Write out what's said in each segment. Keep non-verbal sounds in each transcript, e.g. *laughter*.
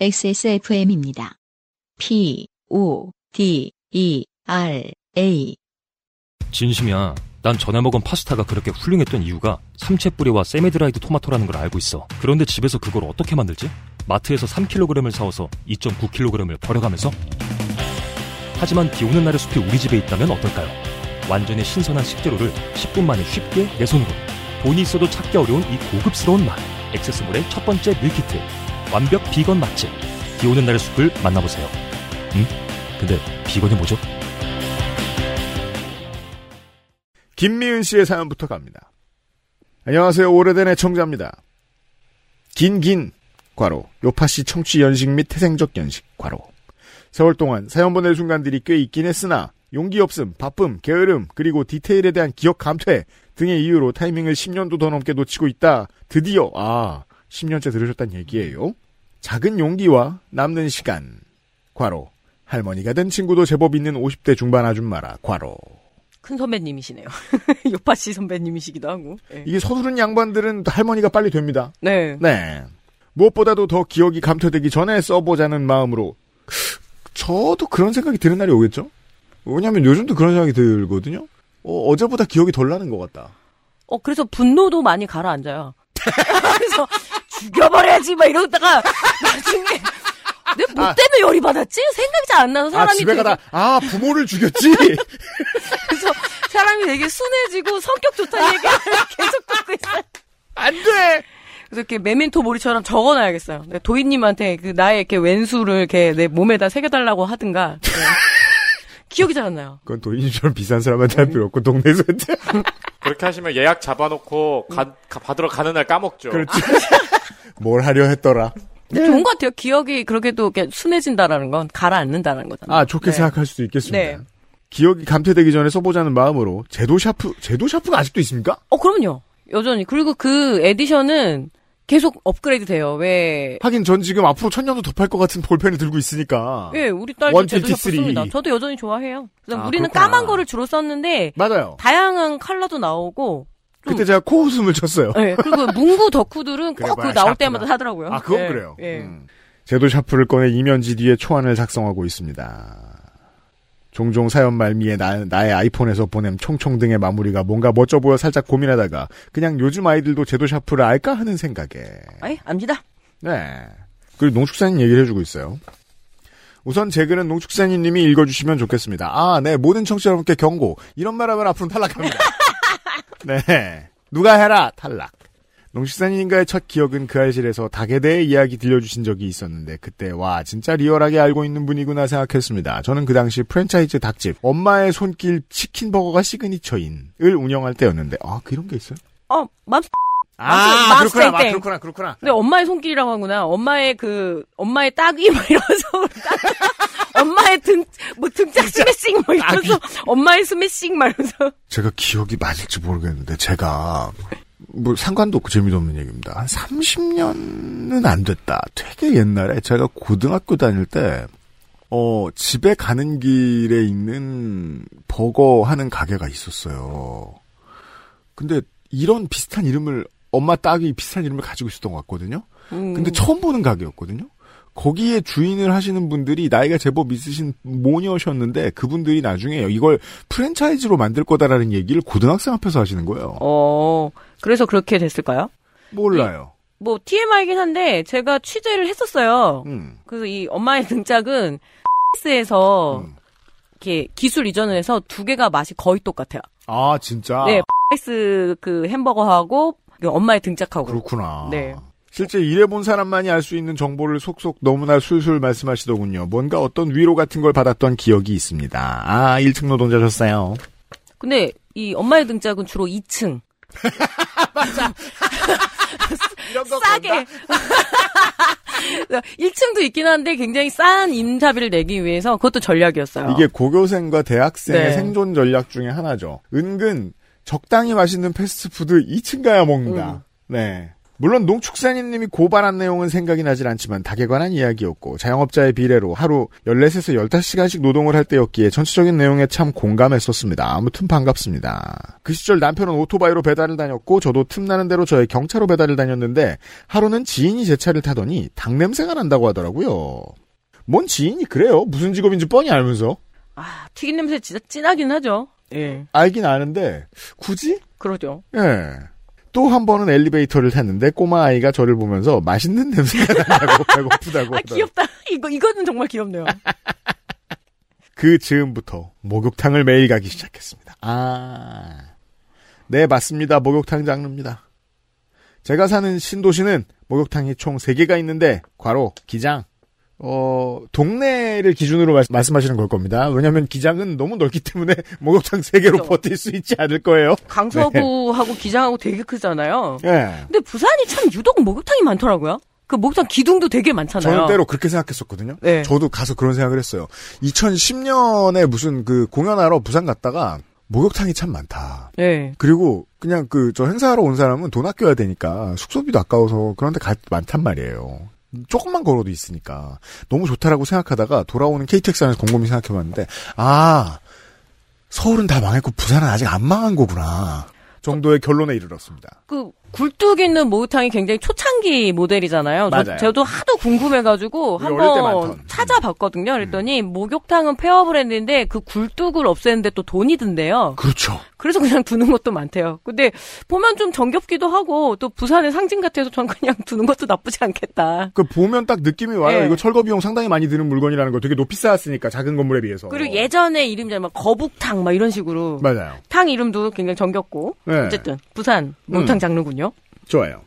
XSFM입니다. P, O, D, E, R, A. 진심이야. 난 전에 먹은 파스타가 그렇게 훌륭했던 이유가 삼채 뿌리와 세미드라이드 토마토라는 걸 알고 있어. 그런데 집에서 그걸 어떻게 만들지? 마트에서 3kg을 사와서 2.9kg을 버려가면서? 하지만 비 오는 날의 숲이 우리 집에 있다면 어떨까요? 완전히 신선한 식재료를 10분 만에 쉽게 내 손으로. 돈이 있어도 찾기 어려운 이 고급스러운 맛. 액세스몰의 첫 번째 밀키트. 완벽 비건 맛집. 비 오는 날의 숲을 만나보세요. 음? 근데 비건이 뭐죠? 김미은 씨의 사연부터 갑니다. 안녕하세요. 오래된 애청자입니다. 긴긴 과로 요파씨 청취 연식 및 태생적 연식 과로 세월 동안 사연 보낼 순간들이 꽤 있긴 했으나 용기 없음, 바쁨, 게으름, 그리고 디테일에 대한 기억 감퇴 등의 이유로 타이밍을 10년도 더 넘게 놓치고 있다. 드디어 아 10년째 들으셨단 얘기예요. 작은 용기와 남는 시간 과로 할머니가 된 친구도 제법 있는 50대 중반 아줌마라 과로 큰 선배님이시네요. *laughs* 요파 씨 선배님이시기도 하고. 네. 이게 서두른 양반들은 할머니가 빨리 됩니다. 네. 네. 무엇보다도 더 기억이 감퇴되기 전에 써보자는 마음으로 저도 그런 생각이 드는 날이 오겠죠? 왜냐하면 요즘도 그런 생각이 들거든요. 어, 제보다 기억이 덜 나는 것 같다. 어, 그래서 분노도 많이 가라앉아요. *laughs* 그래서 죽여버려야지 막 이러다가 *laughs* 나중에 내가 뭐 아. 때문에 열이 받았지? 생각이 잘 안 나서 사람이 아 집에 되게, 가다 아 부모를 죽였지. *laughs* 그래서 사람이 되게 순해지고 성격 좋다는 얘기를 *laughs* 계속 듣고 있어요. 안 돼. 그래서 이렇게 메멘토 모리처럼 적어놔야겠어요. 네, 도희님한테 그 나의 이렇게 왼수를 이렇게 내 몸에다 새겨달라고 하든가. 네. 기억이 잘 안 나요. 그건 도인처럼 비싼 사람한테 할 필요 없고 동네에서. 그렇게 하시면 예약 잡아놓고 가, 가- 받으러 가는 날 까먹죠. 그렇지. 뭘 하려 했더라. 좋은 것 같아요. 기억이 그렇게도 이렇게 순해진다라는 건 가라앉는다는 거잖아요. 아 좋게 네. 생각할 수도 있겠습니다. 네. 기억이 감퇴되기 전에 써보자는 마음으로 제도 샤프 제도 샤프가 아직도 있습니까? 어, 그럼요. 여전히. 그리고 그 edition은 계속 업그레이드 돼요. 왜? 하긴 전 지금 앞으로 천 년도 더 팔 것 같은 볼펜을 들고 있으니까. 예, 우리 딸도 제도 153. 씁니다. 저도 여전히 좋아해요. 그래서 아, 우리는 그렇구나. 까만 거를 주로 썼는데 맞아요. 다양한 컬러도 나오고 좀- 그때 제가 코웃음을 쳤어요. 예, 그리고 문구 덕후들은 꼭 그 나올. 때마다 하더라고요. 아, 그건 예, 그래요. 예. 음. 제도 샤프를 꺼내 이면지 뒤에 초안을 작성하고 있습니다. 종종 사연 말미에 나, 나의 아이폰에서 보냄 총총 등의 마무리가 뭔가 멋져 보여 살짝 고민하다가 그냥 요즘 아이들도 제도 샤프를 알까 하는 생각에 아이, 압니다. 네. 그리고 농축사님 얘기를 해주고 있어요. 우선 제 글은 농축사님님이 읽어주시면 좋겠습니다. 아, 네. 모든 청취자 여러분께 경고. 이런 말 하면 앞으로 탈락합니다. *laughs* 네. 누가 해라! 탈락. 농식사님과의 첫 기억은 그 알실에서 닭에 대해 이야기 들려주신 적이 있었는데 그때 와 진짜 리얼하게 알고 있는 분이구나 생각했습니다. 저는 그 당시 프랜차이즈 닭집 엄마의 손길 치킨버거가 시그니처인을 운영할 때였는데 아 그런 게 있어요? 어, 맘, 아 맘스 그렇구나 아. 그렇구나 그렇구나 근데 엄마의 손길이라고 하구나. 엄마의 그, 엄마의 딱이 막 이러면서. *laughs* 스매싱 뭐 이러면서. 엄마의 스매싱 막 이러면서. 제가 기억이 맞을지 모르겠는데 제가 뭐 상관도 없고 재미도 없는 얘기입니다. 한 30년은 안 됐다. 되게 옛날에 제가 고등학교 다닐 때 어, 집에 가는 길에 있는 버거 하는 가게가 있었어요. 근데 이런 비슷한 이름을 엄마 딸이 비슷한 이름을 가지고 있었던 것 같거든요. 음. 근데 처음 보는 가게였거든요. 거기에 주인을 하시는 분들이 나이가 제법 있으신 모녀셨는데 그분들이 나중에 이걸 프랜차이즈로 만들 거다라는 얘기를 고등학생 앞에서 하시는 거예요. 어, 그래서 그렇게 됐을까요? 몰라요. 뭐, TMI이긴 한데, 제가 취재를 했었어요. 음. 그래서 이 엄마의 등짝은, 에서 음. 이렇게 기술 이전을 해서 두 개가 맛이 거의 똑같아요. 아 진짜. 네, X 그 햄버거하고, 그 엄마의 등짝하고. 그렇구나. 네. 실제 일해본 사람만이 알 수 있는 정보를 속속 너무나 술술 말씀하시더군요. 뭔가 어떤 위로 같은 걸 받았던 기억이 있습니다. 아, 1층 노동자셨어요. 근데 이 엄마의 등짝은 주로 2층. *laughs* *laughs* 이런 거 싸게. *laughs* 1층도 있긴 한데 굉장히 싼 임차비를 내기 위해서 그것도 전략이었어요. 이게 고교생과 대학생의 네. 생존 전략 중에 하나죠. 은근 적당히 맛있는 패스트푸드 2층 가야 먹는다. 음. 네. 물론 농축산인님이 고발한 내용은 생각이 나질 않지만 닭에 관한 이야기였고 자영업자의 비례로 하루 14에서 15시간씩 노동을 할 때였기에 전체적인 내용에 참 공감했었습니다. 아무튼 반갑습니다. 그 시절 남편은 오토바이로 배달을 다녔고 저도 틈나는 대로 저의 경차로 배달을 다녔는데 하루는 지인이 제 차를 타더니 닭 냄새가 난다고 하더라고요. 뭔 지인이 그래요? 무슨 직업인지 뻔히 알면서 아, 튀긴 냄새 진짜 진하긴 하죠. 예. 알긴 아는데 굳이? 그러죠. 예. 또 한 번은 엘리베이터를 탔는데 꼬마 아이가 저를 보면서 맛있는 냄새가 *laughs* 난다고 배고프다고 아. 귀엽다. 이거, 이거는 정말 귀엽네요. *laughs* 그 즈음부터 목욕탕을 매일 가기 시작했습니다. 아, 네 맞습니다. 목욕탕 장르입니다. 제가 사는 신도시는 목욕탕이 총 3개가 있는데 과로 기장 어 동네를 기준으로 말, 말씀하시는 걸 겁니다. 왜냐하면 기장은 너무 넓기 때문에 *laughs* 목욕탕 3개로 그렇죠. 버틸 수 있지 않을 거예요. 강서구하고 기장하고 되게 크잖아요. 예. 근데 부산이 참 유독 목욕탕이 많더라고요. 그 목욕탕 기둥도 되게 많잖아요. 저는 때로 그렇게 생각했었거든요. 네. 저도 가서 그런 생각을 했어요. 2010년에 무슨 그 공연하러 부산 갔다가 목욕탕이 참 많다. 네. 그리고 그냥 그 저 행사하러 온 사람은 돈 아껴야 되니까 숙소비도 아까워서 그런데 갈 많단 말이에요. 조금만 걸어도 있으니까 너무 좋다라고 생각하다가 돌아오는 KTX 안에서 곰곰이 생각해봤는데 아 서울은 다 망했고 부산은 아직 안 망한 거구나 정도의 결론에 이르렀습니다. 그 굴뚝 있는 목욕탕이 굉장히 초창기 모델이잖아요. 저, 맞아요. 저 도 하도 궁금해가지고 한번. 음. 찾아봤거든요. 그랬더니 목욕탕은 폐업을 했는데 그 굴뚝을 없애는데 또 돈이 든대요. 그렇죠. 그래서 그냥 두는 것도 많대요. 근데 보면 좀 정겹기도 하고 또 부산의 상징 같아서 전 그냥 두는 것도 나쁘지 않겠다. 그 보면 딱 느낌이 와요. 네. 이거 철거 비용 상당히 많이 드는 물건이라는 거 되게 높이 쌓았으니까 작은 건물에 비해서. 그리고 예전에 이름이 막 거북탕 막 이런 식으로 맞아요. 탕 이름도 굉장히 정겹고 네. 어쨌든 부산 목욕탕 장르군요. 좋아요.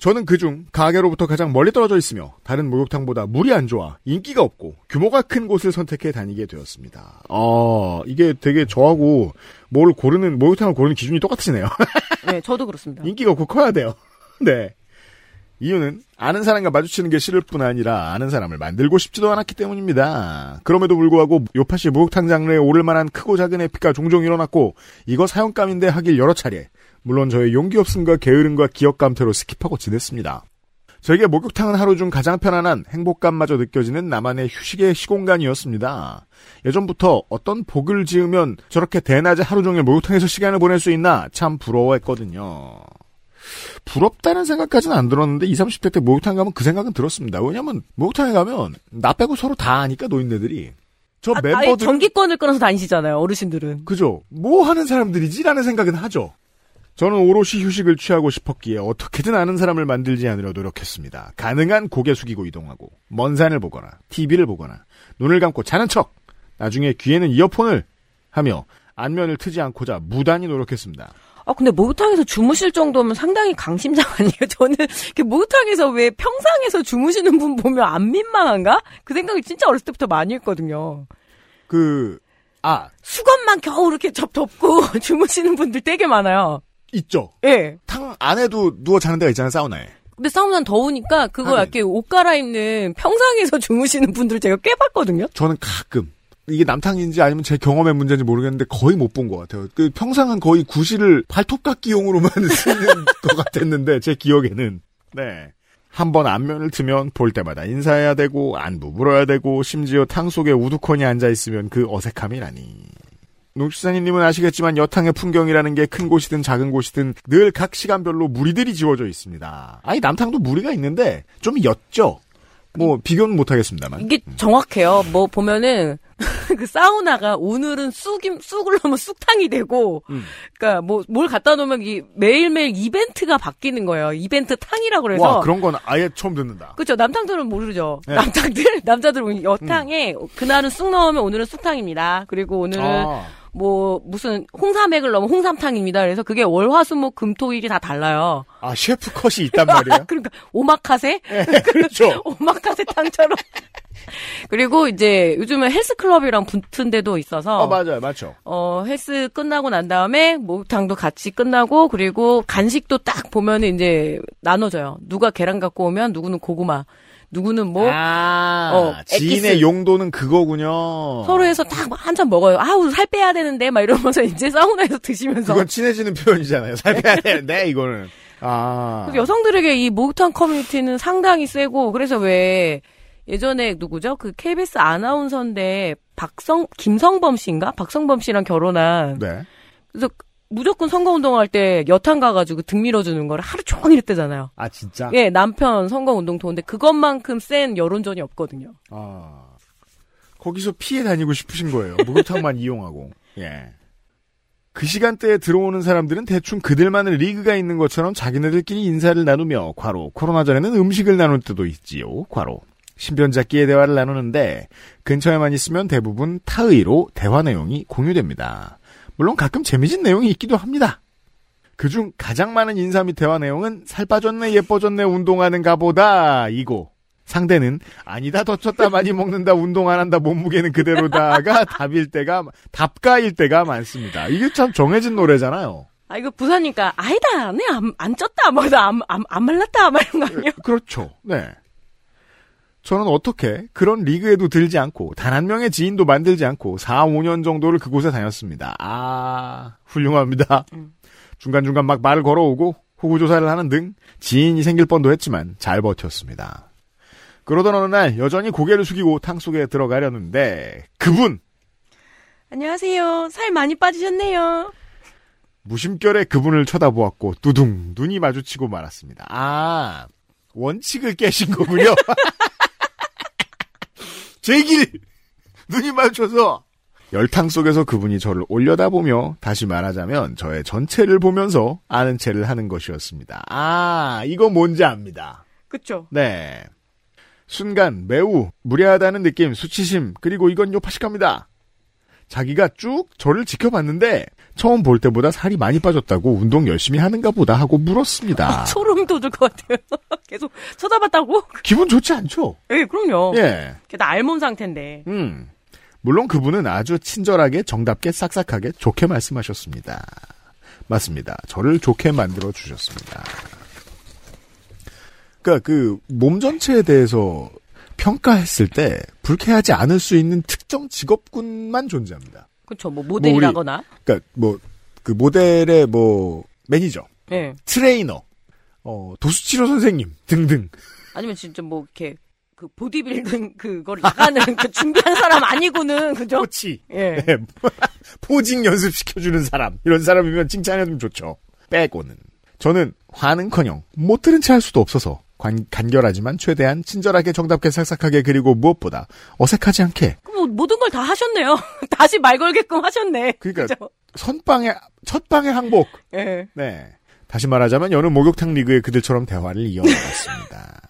저는 그중 가게로부터 가장 멀리 떨어져 있으며 다른 목욕탕보다 물이 안 좋아 인기가 없고 규모가 큰 곳을 선택해 다니게 되었습니다. 어, 이게 되게 저하고 뭘 고르는 목욕탕을 고르는 기준이 똑같으시네요. *laughs* 네, 저도 그렇습니다. 인기가 없고 커야 돼요. *laughs* 네. 이유는 아는 사람과 마주치는 게 싫을 뿐 아니라 아는 사람을 만들고 싶지도 않았기 때문입니다. 그럼에도 불구하고 요파 씨 목욕탕 장르에 오를 만한 크고 작은 에피가 종종 일어났고 이거 사용감인데 하길 여러 차례 물론 저의 용기 없음과 게으름과 기억 감퇴로 skip하고 지냈습니다. 저에게 목욕탕은 하루 중 가장 편안한 행복감마저 느껴지는 나만의 휴식의 시공간이었습니다. 예전부터 어떤 복을 지으면 저렇게 대낮에 하루 종일 목욕탕에서 시간을 보낼 수 있나 참 부러워했거든요. 부럽다는 생각까지는 안 들었는데 20, 30대 때 목욕탕 가면 그 생각은 들었습니다. 왜냐면 목욕탕에 가면 나 빼고 서로 다 아니까 노인네들이 저 아, 멤버들 전기권을 끊어서 다니시잖아요, 어르신들은. 그죠? 뭐 하는 사람들이지라는 생각은 하죠. 저는 오롯이 휴식을 취하고 싶었기에 어떻게든 아는 사람을 만들지 않으려 노력했습니다. 가능한 고개 숙이고 이동하고 먼 산을 보거나 TV를 보거나 눈을 감고 자는 척 나중에 귀에는 이어폰을 하며 안면을 트지 않고자 무단히 노력했습니다. 아, 근데 목욕탕에서 주무실 정도면 상당히 강심장 아니에요? *laughs* 저는 이렇게 목욕탕에서 왜 평상에서 주무시는 분 보면 안 민망한가? 그 생각이 진짜 어렸을 때부터 많이 했거든요. 그, 아, 수건만 겨우 이렇게 접 덮고 *laughs* 주무시는 분들 되게 많아요. 있죠. 예. 탕 안에도 누워 자는 데가 있잖아요, 사우나에. 근데 사우나는 더우니까 그거 하긴. 이렇게 옷 갈아입는 평상에서 *laughs* 주무시는 분들 제가 꽤 봤거든요. 저는 가끔 이게 남탕인지 아니면 제 경험의 문제인지 모르겠는데 거의 못 본 것 같아요. 그 평상은 거의 구실을 발톱깎이용으로만 *laughs* 쓰는 *laughs* 것 같았는데 제 기억에는 네. 한번 안면을 트면 볼 때마다 인사해야 되고 안부 물어야 되고 심지어 탕 속에 우두커니 앉아 있으면 그 어색함이라니. 농축사님은 아시겠지만 여탕의 풍경이라는 게 큰 곳이든 작은 곳이든 늘 각 시간별로 무리들이 지워져 있습니다. 아니 남탕도 무리가 있는데 좀 옅죠. 뭐 비교는 못하겠습니다만. 이게 정확해요. 뭐 보면은 *laughs* 그 사우나가 오늘은 쑥임 쑥을 넣으면 쑥탕이 되고, 음. 그러니까 뭐 뭘 갖다 놓으면 이 매일매일 이벤트가 바뀌는 거예요. 이벤트 탕이라고 그래서. 와 그런 건 아예 처음 듣는다. 그렇죠. 남탕들은 모르죠. 네. 남탕들 *laughs* 남자들은 여탕에 그날은 쑥 넣으면 오늘은 쑥탕입니다. 그리고 오늘은 아, 뭐 무슨 홍삼액을 넣으면 홍삼탕입니다. 그래서 그게 월화수목 금토일이 다 달라요. 아 셰프 컷이 있단 말이에요. *laughs* 그러니까 오마카세 네, 그렇죠. *laughs* 오마카세 탕처럼. *laughs* 그리고 이제 요즘은 헬스클럽이랑 붙은 데도 있어서 어 맞아요, 맞죠. 어, 헬스 끝나고 난 다음에 목욕탕도 같이 끝나고 그리고 간식도 딱 보면은 이제 나눠져요. 누가 계란 갖고 오면 누구는 고구마, 누구는 뭐 아, 어, 지인의. 용도는 그거군요. 서로 해서 딱 한참 먹어요. 아우 살 빼야 되는데 막 이러면서 이제 사우나에서 드시면서 그건 친해지는 표현이잖아요. 살 빼야 *laughs* 되는데 이거는. 아. 여성들에게 이 목욕탕 커뮤니티는 상당히 세고 그래서 왜 예전에 누구죠? 그 KBS 아나운서인데 박성 김성범 씨인가? 박성범 씨랑 결혼한 네. 그래서 무조건 선거운동할 때 여탕 가가지고 등 밀어주는 거를 하루 종일 했대잖아요. 아, 진짜? 예, 남편 선거운동 도는데 그것만큼 센 여론전이 없거든요. 아. 거기서 피해 다니고 싶으신 거예요. 목욕탕만 *laughs* 이용하고. 예. 그 시간대에 들어오는 사람들은 대충 그들만의 리그가 있는 것처럼 자기네들끼리 인사를 나누며 과로 코로나 전에는 음식을 나눌 때도 있지요. 과로 신변잡기의 대화를 나누는데 근처에만 있으면 대부분 타의로 대화 내용이 공유됩니다. 물론 가끔 재미진 내용이 있기도 합니다. 그중 가장 많은 인사 및 대화 내용은 살 빠졌네 예뻐졌네 운동하는가 보다 이고 상대는 아니다 더 쪘다 많이 먹는다 운동 안 한다 몸무게는 그대로다가 *laughs* 답일 때가 답가일 때가 많습니다. 이게 참 정해진 노래잖아요. 아 이거 부사니까 아니다, 내안 안 쪘다, 뭐나안안 안 말랐다, 막 이런 거 아니에요? 그렇죠. 네. 저는 어떻게 그런 리그에도 들지 않고 단 한 명의 지인도 만들지 않고 4, 5년 정도를 그곳에 다녔습니다. 아, 훌륭합니다. 음. 중간중간 막 말을 걸어오고 호구조사를 하는 등 지인이 생길 뻔도 했지만 잘 버텼습니다. 그러던 어느 날 여전히 고개를 숙이고 탕 속에 들어가려는데 그분 안녕하세요. 살 많이 빠지셨네요. 무심결에 그분을 쳐다보았고 뚜둥 눈이 마주치고 말았습니다. 아 원칙을 깨신 거군요. *laughs* 제 길 *laughs* 눈이 마주쳐서 열탕 속에서 그분이 저를 올려다보며 다시 말하자면 저의 전체를 보면서 아는 체를 하는 것이었습니다. 아 이거 뭔지 압니다. 그쵸? 네. 순간 매우 무례하다는 느낌, 수치심, 그리고 이건 요파식합니다. 자기가 쭉 저를 지켜봤는데 처음 볼 때보다 살이 많이 빠졌다고 운동 열심히 하는가 보다 하고 물었습니다. *laughs* 소름 돋을 것 같아요. *laughs* 계속 쳐다봤다고? *laughs* 기분 좋지 않죠? 예, 그럼요. 예. 게다 알몸 상태인데. 음. 물론 그분은 아주 친절하게 정답게 싹싹하게 좋게 말씀하셨습니다. 맞습니다. 저를 좋게 만들어 주셨습니다. 그러니까 그 몸 전체에 대해서 평가했을 때 불쾌하지 않을 수 있는 특정 직업군만 존재합니다. 그쵸, 뭐 모델이라거나. 그러니까 뭐 그 모델의 뭐 매니저, 예. 트레이너, 어 도수치료 선생님 등등. 아니면 진짜 뭐 이렇게 그 보디빌딩 그걸 나가는 그 준비한 사람 아니고는 *laughs* 그죠? 코치, 예. 네, *laughs* posing 연습 시켜주는 사람 이런 사람이면 칭찬해주면 좋죠. 빼고는 저는 화는커녕 못 들은 채 할 수도 없어서 관- 간결하지만 최대한 친절하게 정답게 싹싹하게 그리고 무엇보다 어색하지 않게 그럼 뭐 모든 걸 다 하셨네요. *laughs* 다시 말 걸게끔 하셨네. 그러니까 그죠? 선방의 첫 방의 항복. 예. 네. 다시 말하자면 여느 목욕탕 리그의 그들처럼 대화를 이어나갔습니다.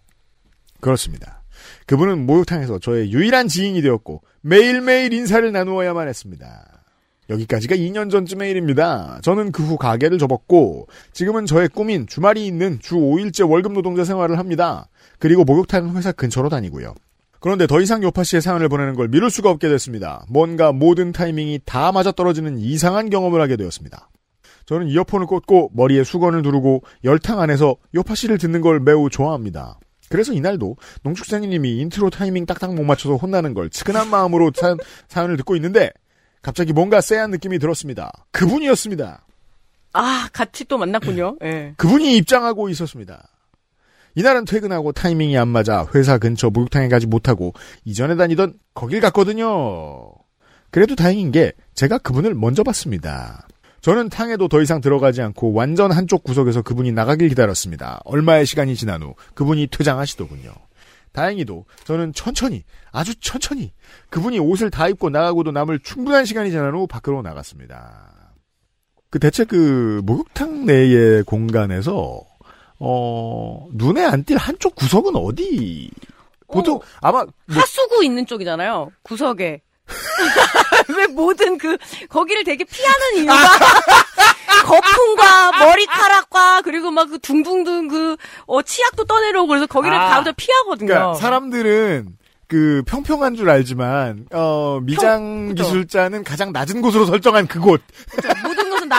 *laughs* 그렇습니다. 그분은 목욕탕에서 저의 유일한 지인이 되었고 매일매일 인사를 나누어야만 했습니다. 여기까지가 2년 전쯤의 일입니다. 저는 그 후 가게를 접었고 지금은 저의 꿈인 주말이 있는 주 5일째 월급 노동자 생활을 합니다. 그리고 목욕탕 회사 근처로 다니고요. 그런데 더 이상 요파 씨의 사연을 보내는 걸 미룰 수가 없게 됐습니다. 뭔가 모든 타이밍이 다 맞아떨어지는 이상한 경험을 하게 되었습니다. 저는 이어폰을 꽂고 머리에 수건을 두르고 열탕 안에서 요파 씨를 듣는 걸 매우 좋아합니다. 그래서 이날도 농축생님이 인트로 타이밍 딱딱 못 맞춰서 혼나는 걸 측은한 마음으로 사연, 사연을 듣고 있는데 갑자기 뭔가 쎄한 느낌이 들었습니다. 그분이었습니다. 아, 같이 또 만났군요. *clears throat* 예. 그분이 입장하고 있었습니다. 이날은 퇴근하고 타이밍이 안 맞아 회사 근처 목욕탕에 가지 못하고 이전에 다니던 거길 갔거든요. 그래도 다행인 게 제가 그분을 먼저 봤습니다. 저는 탕에도 더 이상 들어가지 않고 완전 한쪽 구석에서 그분이 나가길 기다렸습니다. 얼마의 시간이 지난 후 그분이 퇴장하시더군요. 다행히도 저는 천천히 아주 천천히 그분이 옷을 다 입고 나가고도 남을 충분한 시간이 지난 후 밖으로 나갔습니다. 그 대체 그 목욕탕 내의 공간에서 어 눈에 안 띌 한쪽 구석은 어디? 보통 어, 아마 뭐 하수구 있는 쪽이잖아요. 구석에. *laughs* 왜 모든 그 거기를 되게 피하는 이유가 *laughs* 거품과 머리카락과 그리고 막 그 둥둥둥 그 어, 치약도 떠내려오고 그래서 거기를 아. 가부터 피하거든요. 그러니까 사람들은 그 평평한 줄 알지만 어 미장 그죠. 기술자는 가장 낮은 곳으로 설정한 그곳 것은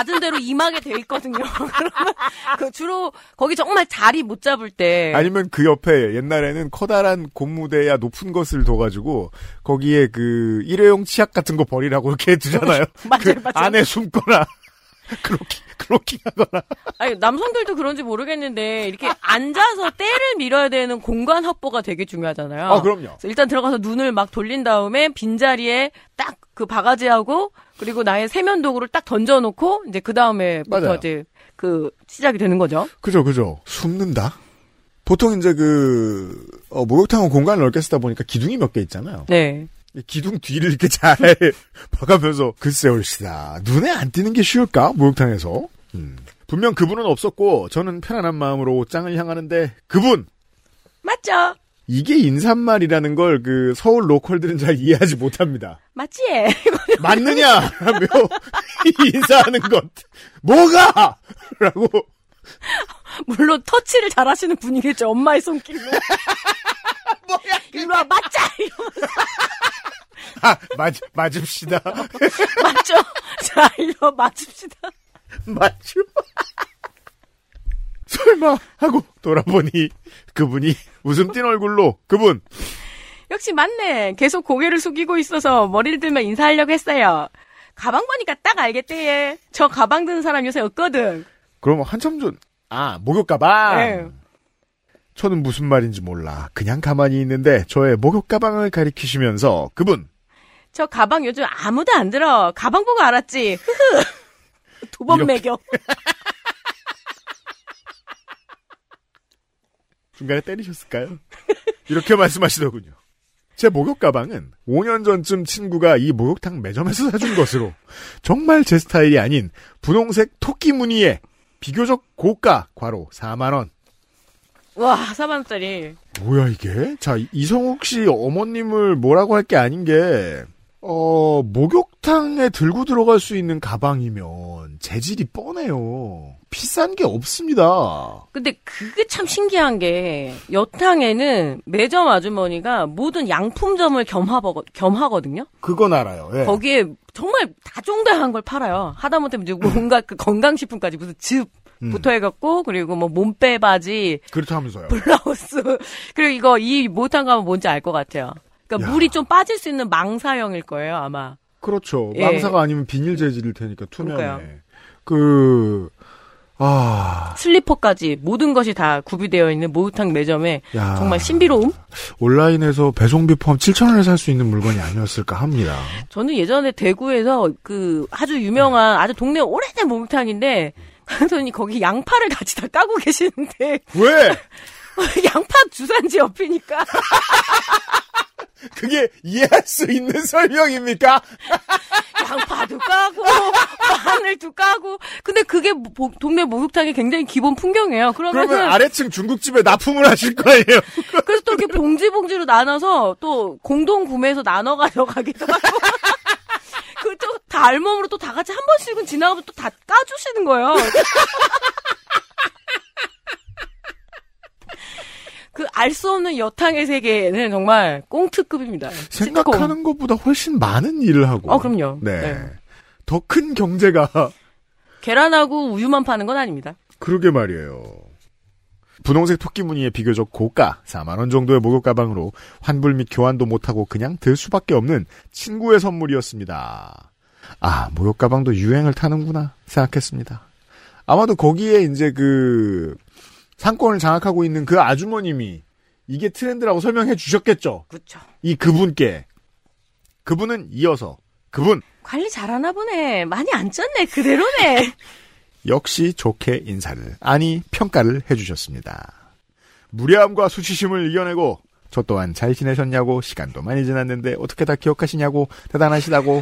낮은 대로 임하게 돼 있거든요. *laughs* 그러면 그 주로 거기 정말 자리 못 잡을 때 아니면 그 옆에 옛날에는 커다란 고무대야 높은 것을 둬가지고 거기에 그 일회용 치약 같은 거 버리라고 이렇게 *laughs* 두잖아요. 맞아요, 그 맞아요. 안에 숨거나 *laughs* 그렇게 클로킹하거나. 아니, 남성들도 그런지 모르겠는데, 이렇게 앉아서 때를 밀어야 되는 공간 확보가 되게 중요하잖아요. 아, 그럼요. 일단 들어가서 눈을 막 돌린 다음에 빈 자리에 딱 그 바가지하고 그리고 나의 세면 도구를 딱 던져놓고 이제 그 다음에부터. 이제 그 시작이 되는 거죠. 그죠, 그죠. 숨는다? 보통 이제 그, 어, 목욕탕은 공간을 넓게 쓰다 보니까 기둥이 몇 개 있잖아요. 네. 이 기둥 뒤를 이렇게 잘 봐가면서 글쎄 올시다. 눈에 안 띄는 게 쉬울까? 목욕탕에서. 음. 분명 그분은 없었고 저는 편안한 마음으로 옷장을 향하는데 그분 맞죠? 이게 인사말이라는 걸 그 서울 로컬들은 잘 이해하지 못합니다. 맞지? *laughs* 맞느냐? 라며 *laughs* 인사하는 것. 뭐가? 라고. 물론 터치를 잘 하시는 분이겠죠. 엄마의 손길로. *laughs* 뭐야? 이리 와 맞자 이러면서 아, 맞, 맞읍시다. 맞죠? 자 이리 와 맞읍시다. 맞죠? 설마 하고 돌아보니 그분이 웃음 띤 얼굴로 그분 역시 맞네. 계속 고개를 숙이고 있어서 머리를 들면 인사하려고 했어요. 가방 보니까 딱 알겠대. 저 가방 드는 사람 요새 없거든. 그럼 한참 전 아, 목욕 가방. 네. 저는 무슨 말인지 몰라. 그냥 가만히 있는데 저의 목욕 가방을 가리키시면서 그분 저 가방 요즘 아무도 안 들어. 가방 보고 알았지. 흐흐. 두 번. 매겨. *laughs* 중간에 때리셨을까요? 이렇게 말씀하시더군요. 제 목욕 가방은 5년 전쯤 친구가 이 목욕탕 매점에서 사준 것으로 정말 제 스타일이 아닌 분홍색 토끼 무늬의 비교적 고가 과로 4만 원. 와, 4만 원짜리. 뭐야 이게? 자 이성욱 씨 어머님을 뭐라고 할 게 아닌 게 어, 목욕탕에 들고 들어갈 수 있는 가방이면 재질이 뻔해요. 비싼 게 없습니다. 근데 그게 참 신기한 게 여탕에는 매점 아주머니가 모든 양품점을 겸하버, 겸하거든요. 그건 알아요. 예. 거기에 정말 다종다한 걸 팔아요. 하다못해 뭔가 그 건강식품까지 무슨 즙부터 음. 해갖고 그리고 뭐 몸빼 바지, 그렇다면서요. 블라우스 *laughs* 그리고 이거 이 목욕탕 가면 뭔지 알 것 같아요. 그러니까 야. 물이 좀 빠질 수 있는 망사형일 거예요 아마. 그렇죠. 예. 망사가 아니면 비닐 재질일 테니까 투명해. 그러니까요. 그, 아, 슬리퍼까지 모든 것이 다 구비되어 있는 목욕탕 매점에 야. 정말 신비로움? 온라인에서 배송비 포함 7,000원에 살 수 있는 물건이 아니었을까 합니다. 저는 예전에 대구에서 그 아주 유명한 아주 동네 오래된 목욕탕인데 갔더니 거기 양파를 같이 다 까고 계시는데 왜? *laughs* 양파 주산지 옆이니까 *laughs* 그게 이해할 수 있는 *laughs* 설명입니까? 양파도 까고 마늘도 까고 근데 그게 모- 동네 목욕탕이 굉장히 기본 풍경이에요. 그러면 그러면은 아래층 중국집에 납품을 하실 거예요. *laughs* 그래서 또 이렇게 봉지 봉지로 나눠서 또 공동 구매해서 나눠 가져가기도 하고 *laughs* 그또 다 알몸으로 또 다 같이 한 번씩은 지나가면 또 다 까주시는 거예요. 그 알 수 없는 여탕의 세계는 정말 꽁트급입니다. 시트콤. 생각하는 것보다 훨씬 많은 일을 하고. 어, 그럼요. 네. 네. 더 큰 경제가 계란하고 우유만 파는 건 아닙니다. 그러게 말이에요. 분홍색 토끼 무늬의 비교적 고가 4만 원 정도의 목욕 가방으로 환불 및 교환도 못하고 그냥 들 수밖에 없는 친구의 선물이었습니다. 아 목욕 가방도 유행을 타는구나 생각했습니다. 아마도 거기에 이제 그 상권을 장악하고 있는 그 아주머님이 이게 트렌드라고 설명해 주셨겠죠. 그렇죠. 이 그분께 그분은 이어서 그분 관리 잘하나 보네. 많이 안 쪘네. 그대로네. *laughs* 역시 좋게 인사를 아니 평가를 해주셨습니다. 무례함과 수치심을 이겨내고 저 또한 잘 지내셨냐고 시간도 많이 지났는데 어떻게 다 기억하시냐고 대단하시다고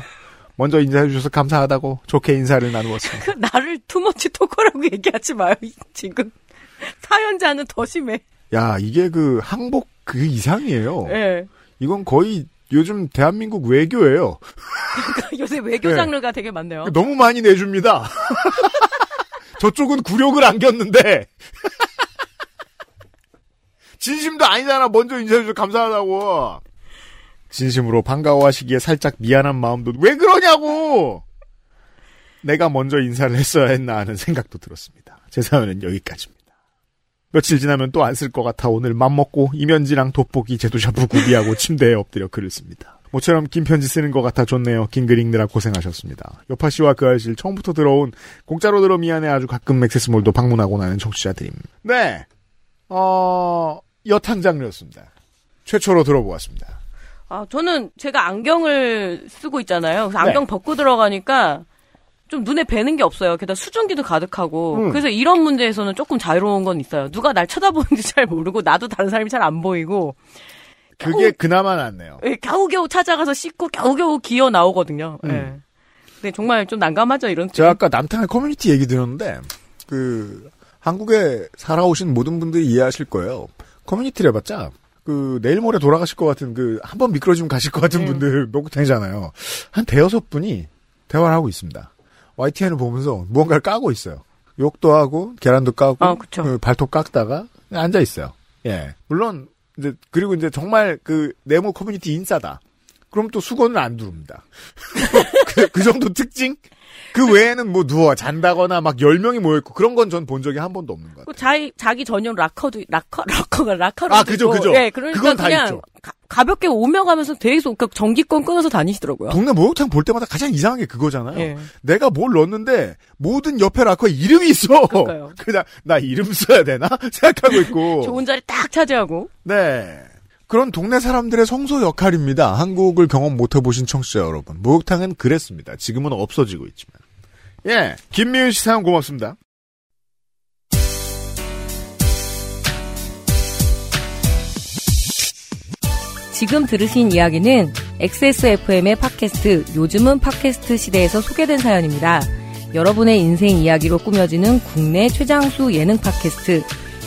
먼저 인사해 주셔서 감사하다고 좋게 인사를 나누었습니다. *laughs* 그 나를 투머치 토커라고 얘기하지 마요. 지금 *laughs* 사연자는 더 심해. 야 이게 그 항복 그 이상이에요. 예. 이건 거의 요즘 대한민국 외교예요. 그러니까 요새 외교 네. 장르가 되게 많네요. 너무 많이 내줍니다. *laughs* 저쪽은 굴욕을 안겼는데 *laughs* 진심도 아니잖아. 먼저 인사해줘서 감사하다고. 진심으로 반가워하시기에 살짝 미안한 마음도 왜 그러냐고. 내가 먼저 인사를 했어야 했나 하는 생각도 들었습니다. 제 사연은 여기까지입니다. 며칠 지나면 또 안 쓸 것 같아 오늘 맘먹고 이면지랑 돋보기 제도샤브 구비하고 침대에 엎드려 글을 씁니다. 모처럼 긴 편지 쓰는 것 같아 좋네요. 긴 글 읽느라 고생하셨습니다. 요파 씨와 그 아이실 처음부터 들어온 공짜로 들어 미안해 아주 가끔 맥세스몰도 방문하고 나는 청취자들임. 네. 어, 여탕 장르였습니다. 최초로 들어보았습니다. 아, 저는 제가 안경을 쓰고 있잖아요. 그래서 네. 안경 벗고 들어가니까 좀 눈에 뵈는 게 없어요. 게다가 수증기도 가득하고. 음. 그래서 이런 문제에서는 조금 자유로운 건 있어요. 누가 날 쳐다보는지 잘 모르고 나도 다른 사람이 잘 안 보이고. 그게 그나마 낫네요. 예, 겨우겨우 찾아가서 씻고 겨우겨우 기어 나오거든요. 음. 예. 근데 정말 좀 난감하죠, 이런. 제가 아까 남탕의 커뮤니티 얘기 들었는데, 그, 한국에 살아오신 모든 분들이 이해하실 거예요. 커뮤니티를 해봤자, 그, 내일 모레 돌아가실 것 같은 그, 한 번 미끄러지면 가실 것 같은 음. 분들 목욕탕이잖아요. 한 대여섯 분이 대화를 하고 있습니다. YTN을 보면서 무언가를 까고 있어요. 욕도 하고, 계란도 까고, 아. 그 발톱 깎다가 앉아 있어요. 예. 물론, 이제, 그리고 이제 정말 그, 네모 커뮤니티 인싸다. 그럼 또 수건을 안 두릅니다. *laughs* 그, 그 정도 특징? 그 외에는 뭐 누워 잔다거나 막 10명이 모여있고 그런 건 전 본 적이 한 번도 없는 것그 같아요. 자기, 자기 전용 락커도, 락커, 락커가 락커로. 아, 그죠, 그죠. 예, 그러니까 그건 다 그냥 있죠. 가, 볍게 오며 가면서 계속 그 전기권 끊어서 다니시더라고요. 동네 목욕탕 볼 때마다 가장 이상한 게 그거잖아요. 예. 내가 뭘 넣었는데 모든 옆에 락커에 이름이 있어. 그러니까요. *laughs* 그냥 나 이름 써야 되나 *laughs* 생각하고 있고. 좋은 자리 딱 차지하고. 네. 그런 동네 사람들의 성소 역할입니다. 한국을 경험 못 해보신 청취자 여러분. 목욕탕은 그랬습니다. 지금은 없어지고 있지만. 예. 김미윤 씨 사연 고맙습니다. 지금 들으신 이야기는 XSFM의 팟캐스트 요즘은 팟캐스트 시대에서 소개된 사연입니다. 여러분의 인생 이야기로 꾸며지는 국내 최장수 예능 팟캐스트